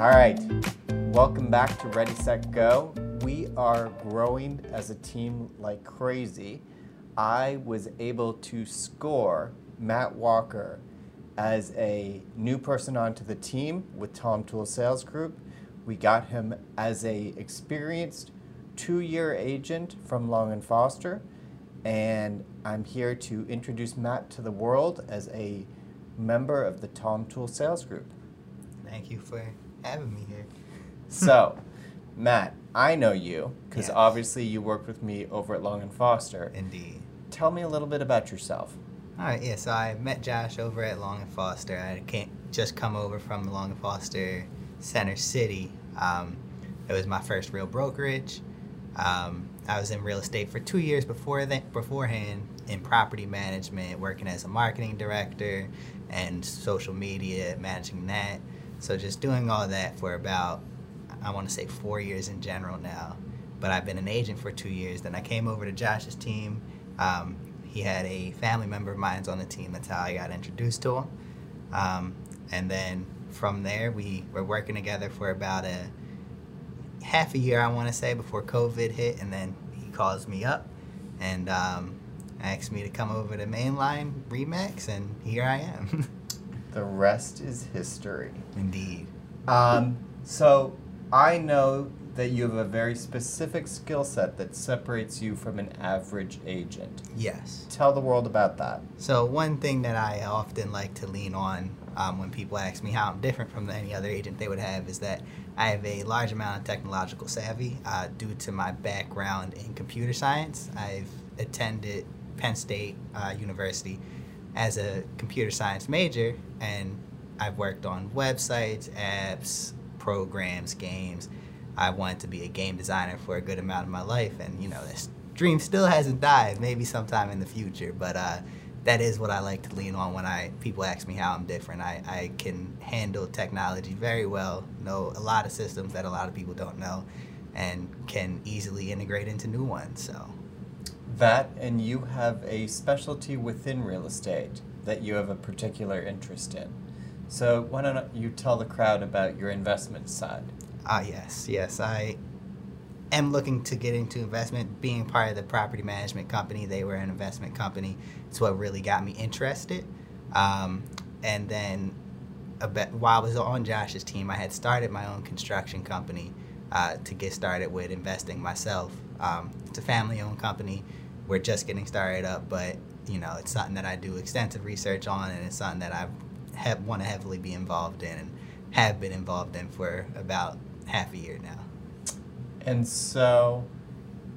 All right, welcome back to Ready, Set, Go. We are growing as a team like crazy. I was able to score Matt Walker as a new person onto the team with Tom Toole Sales Group. We got him as a experienced two-year agent from Long and Foster, and I'm here to introduce Matt to the world as a member of the Tom Toole Sales Group. Thank you for having me here. So, Matt, I know you because Yes. obviously you worked with me over at Long and Foster. Indeed. Tell me a little bit about yourself. All right, yeah. So I met Josh over at Long and Foster. I can't just come over from Long and Foster Center City. Um, it was my first real brokerage. Um, I was in real estate for two years before that. Beforehand, in property management, working as a marketing director and social media, managing that. So just doing all that for about, I want to say four years in general now. But I've been an agent for two years. Then I came over to Josh's team. Um, he had a family member of mine's on the team. That's how I got introduced to him. Um, and then from there, we were working together for about a half a year, I want to say, before COVID hit. And then he calls me up and um, asked me to come over to Mainline Remax, and here I am. The rest is history. Indeed. Um, so, I know that you have a very specific skill set that separates you from an average agent. Yes. Tell the world about that. So one thing that I often like to lean on um, when people ask me how I'm different from any other agent they would have is that I have a large amount of technological savvy uh, due to my background in computer science. I've attended Penn State uh, University as a computer science major, and I've worked on websites, apps, programs, games. I wanted to be a game designer for a good amount of my life, and you know, this dream still hasn't died. Maybe sometime in the future, but uh, that is what I like to lean on when I people ask me how I'm different. I, I can handle technology very well, know a lot of systems that a lot of people don't know, and can easily integrate into new ones. So That, and you have a specialty within real estate that you have a particular interest in. So, why don't you tell the crowd about your investment side? Ah, yes, yes. I am looking to get into investment. Being part of the property management company, they were an investment company. It's what really got me interested. Um, and then, bit, while I was on Josh's team, I had started my own construction company uh, to get started with investing myself. Um, it's a family-owned company. We're just getting started up, but you know, it's something that I do extensive research on, and it's something that I have want to heavily be involved in, and have been involved in for about half a year now. And so,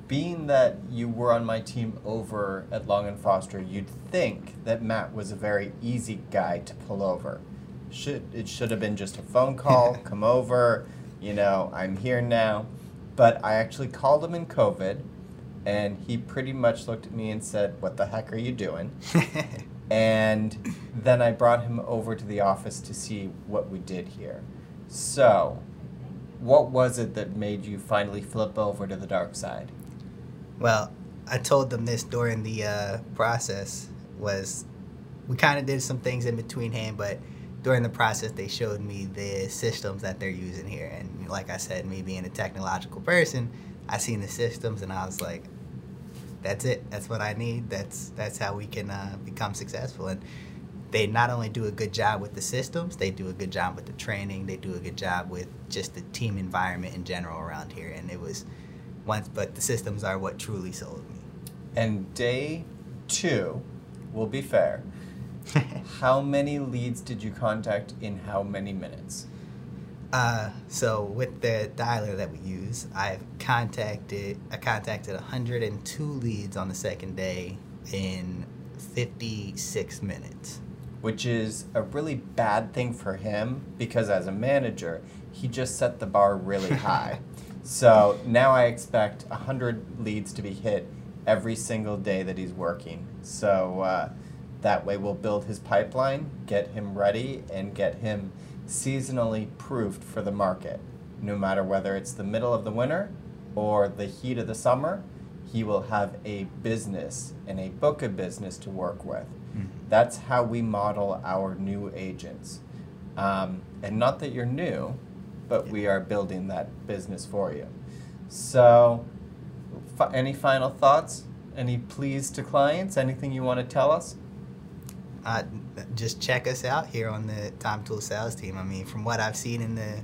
being that you were on my team over at Long and Foster, you'd think that Matt was a very easy guy to pull over. Should it should have been just a phone call, come over, you know, I'm here now. But I actually called him in COVID, and he pretty much looked at me and said, "What the heck are you doing?" and then I brought him over to the office to see what we did here. So, what was it that made you finally flip over to the dark side? Well, I told them this during the uh, process was we kind of did some things in between hand, but during the process they showed me the systems that they're using here, and like I said, me being a technological person, I seen the systems and I was like, that's it. That's what I need. That's that's how we can uh, become successful. And they not only do a good job with the systems, they do a good job with the training. They do a good job with just the team environment in general around here. And it was once, but the systems are what truly sold me. And day two, will be fair. how many leads did you contact in how many minutes? Uh, so with the dialer that we use, I've contacted I contacted 102 leads on the second day in 56 minutes. Which is a really bad thing for him because as a manager, he just set the bar really high. so now I expect 100 leads to be hit every single day that he's working. So uh, that way we'll build his pipeline, get him ready, and get him seasonally proofed for the market. No matter whether it's the middle of the winter or the heat of the summer, he will have a business and a book of business to work with. That's how we model our new agents. Um, and not that you're new, but we are building that business for you. So, fi- any final thoughts? Any pleas to clients? Anything you want to tell us? Uh, just check us out here on the Time Tool sales team. I mean, from what I've seen in the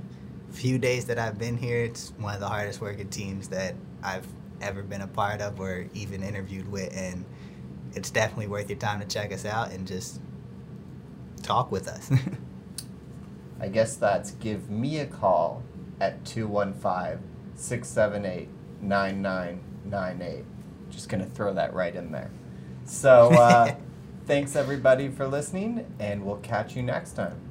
few days that I've been here, it's one of the hardest working teams that I've ever been a part of or even interviewed with, and it's definitely worth your time to check us out and just talk with us. I guess that's give me a call at 215 678 9998. Just going to throw that right in there. So, uh, thanks everybody for listening, and we'll catch you next time.